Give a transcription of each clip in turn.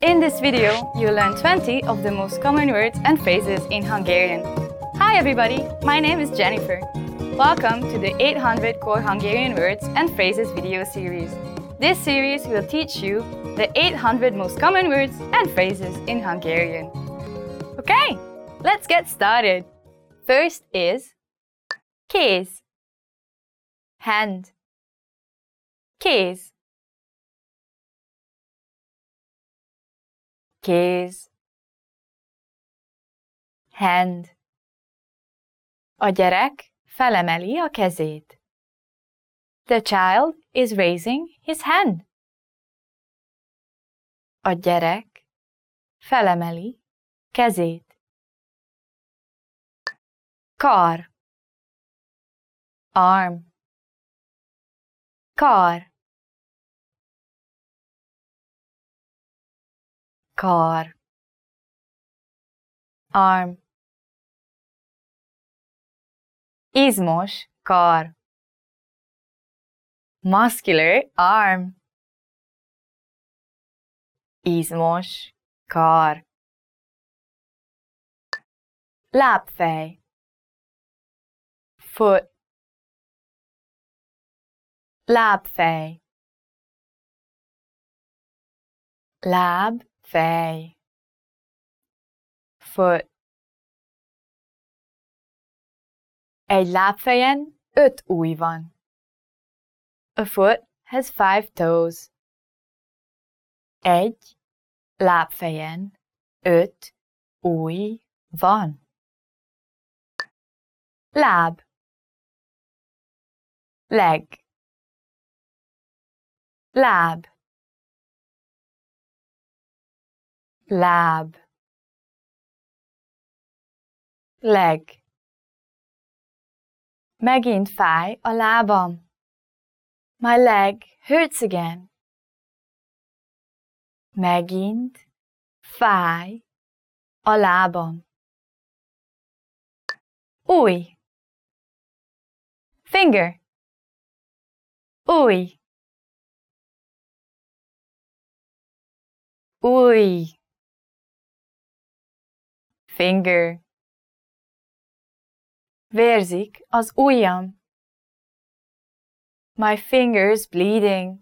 In this video, you'll learn 20 of the most common words and phrases in Hungarian. Hi everybody, my name is Jennifer. Welcome to the 800 Core Hungarian Words and Phrases video series. This series will teach you the 800 most common words and phrases in Hungarian. Okay, let's get started. First is kéz, hand, kéz, kéz, hand. A gyerek felemeli a kezét. The child is raising his hand. A gyerek felemeli kezét. Kar arm kar kar arm izmos kar muscular arm izmos kar lábfej foot lábfej lábfej foot Egy lábfejen öt ujj van. A foot has five toes. Egy lábfejen öt ujj van. Láb leg láb láb leg Megint fáj a lábam. My leg hurts again. Megint fáj a lábam. Új. Finger. Új. Új. Finger. Vérzik az ujjam. My finger's bleeding.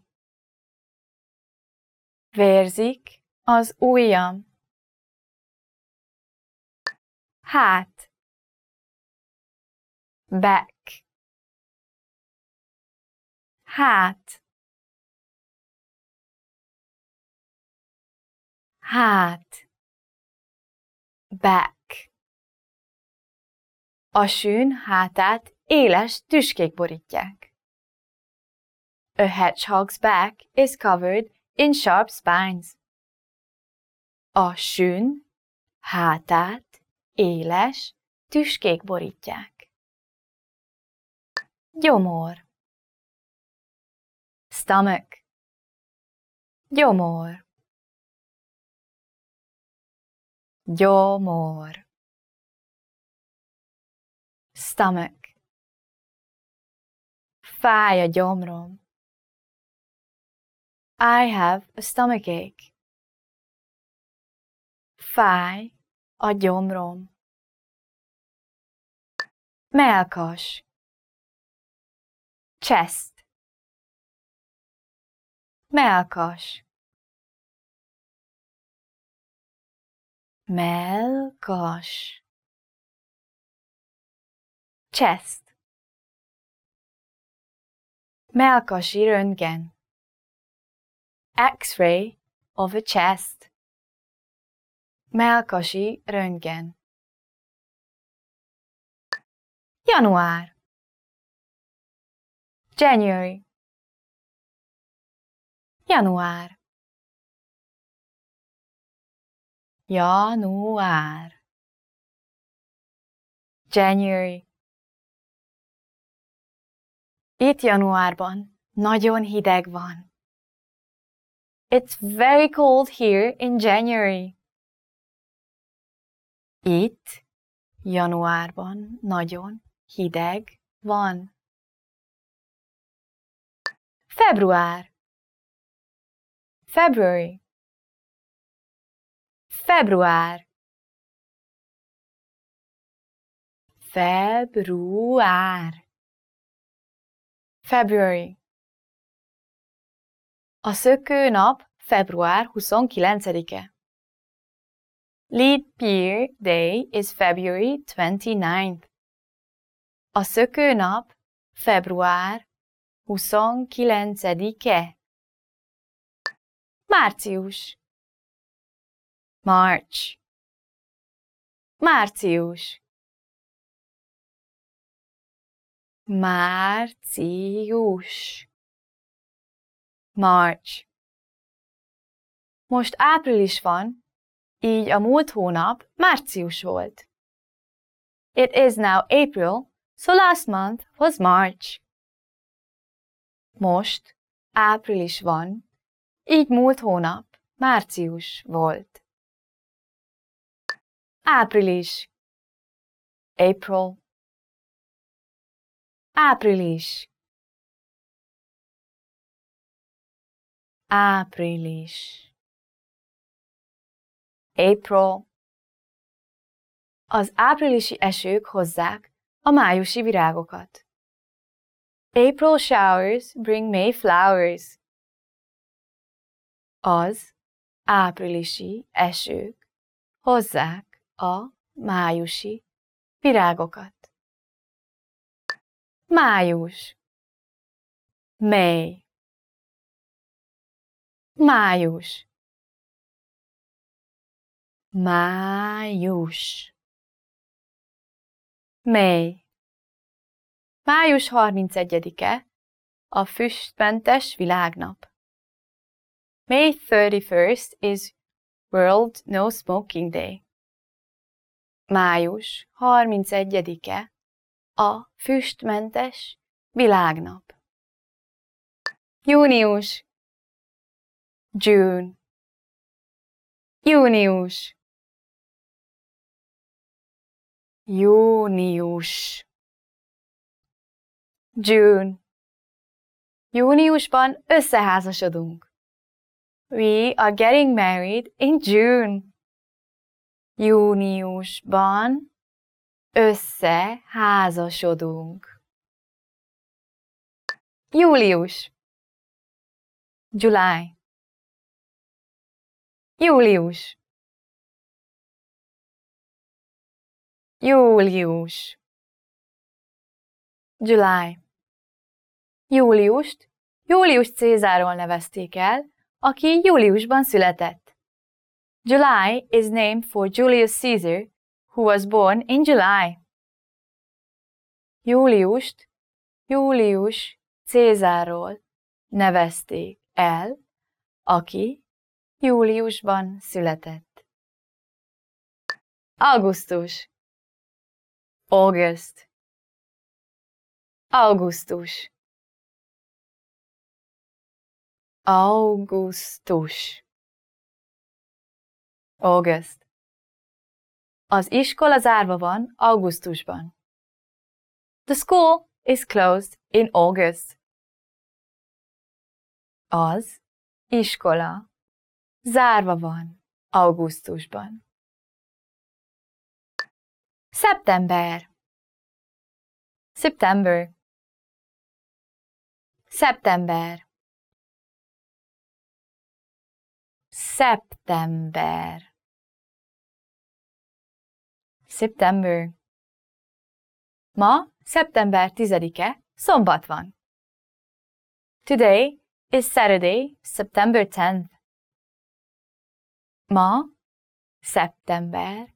Vérzik az ujjam. Hát. Back. Hát. Hát. Back. A sűn hátát éles tüskék borítják. A hedgehog's back is covered in sharp spines. A sűn hátát éles tüskék borítják. Gyomor Stomach Gyomor Gyomor stomach. Fáj a gyomrom. I have a stomachache. Fáj a gyomrom. Melkas. Chest. Melkas. Melkas chest. Melkasi röntgen X-ray of a chest. Melkasi röntgen Január January. Január Január January Itt januárban nagyon hideg van. It's very cold here in January. Itt januárban nagyon hideg van. Február February Február. Február. February. A szökőnap február 29-e. Leap Year Day is February 29th. A szökőnap február 29-e. Március. March. Március. Március. March. Most április van, így a múlt hónap március volt. It is now April, so last month was March. Most április van, így múlt hónap március volt. Április. April. Április. Április. April. Az áprilisi esők hozzák a májusi virágokat. April showers bring May flowers. Az áprilisi esők hozzák a májusi virágokat. Május. May. Május. Május. May. Május 31-e a füstmentes világnap. May 31st is World No Smoking Day. Május 31-e a füstmentes világnap. Június June Június Június. June. Júniusban összeházasodunk. We are getting married in June. Júniusban összeházasodunk. Július. July. Július. Július. July. Júliust Július Cézáról nevezték el, aki júliusban született. July is named for Julius Caesar, who was born in July. Júliust Július Cézáról nevezték el, aki júliusban született. Augusztus August Augustus Augustus August Az iskola zárva van augusztusban. The school is closed in August. Az iskola zárva van augusztusban. September September September September September Ma szeptember 10-e, szombat van. Today is Saturday, September 10th. Ma szeptember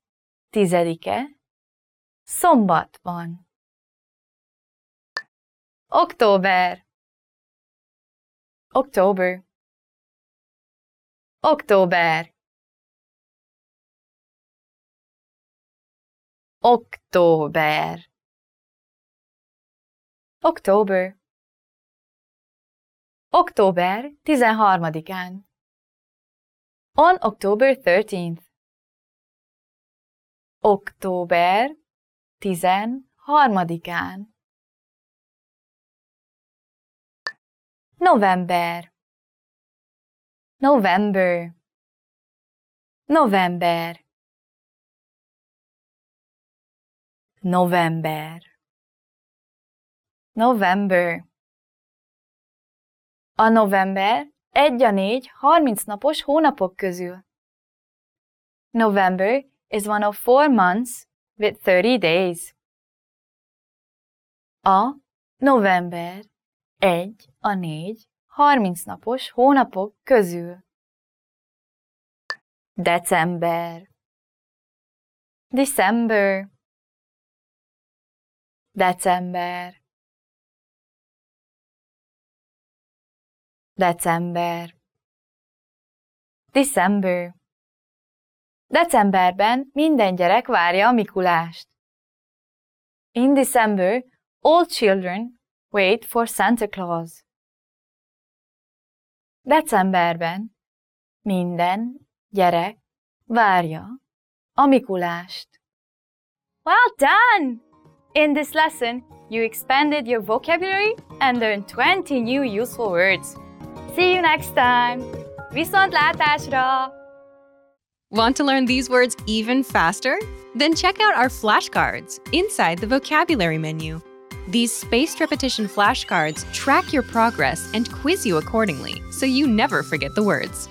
10-e, Szombat van. Október. Október. Október. Október. Október. Október 13-án. On October 13th. Október tizenharmadikán. November November November November November A november egy a négy 30 napos hónapok közül. November is one of four months with 30 days. A november egy a négy 30 napos hónapok közül. December December December December December Decemberben minden gyerek várja a Mikulást. In December, all children wait for Santa Claus. Decemberben minden gyerek várja a Mikulást. Well done! In this lesson, you expanded your vocabulary and learned 20 new useful words. See you next time! Viszontlátásra! Want to learn these words even faster? Then check out our flashcards inside the vocabulary menu. These spaced repetition flashcards track your progress and quiz you accordingly so you never forget the words.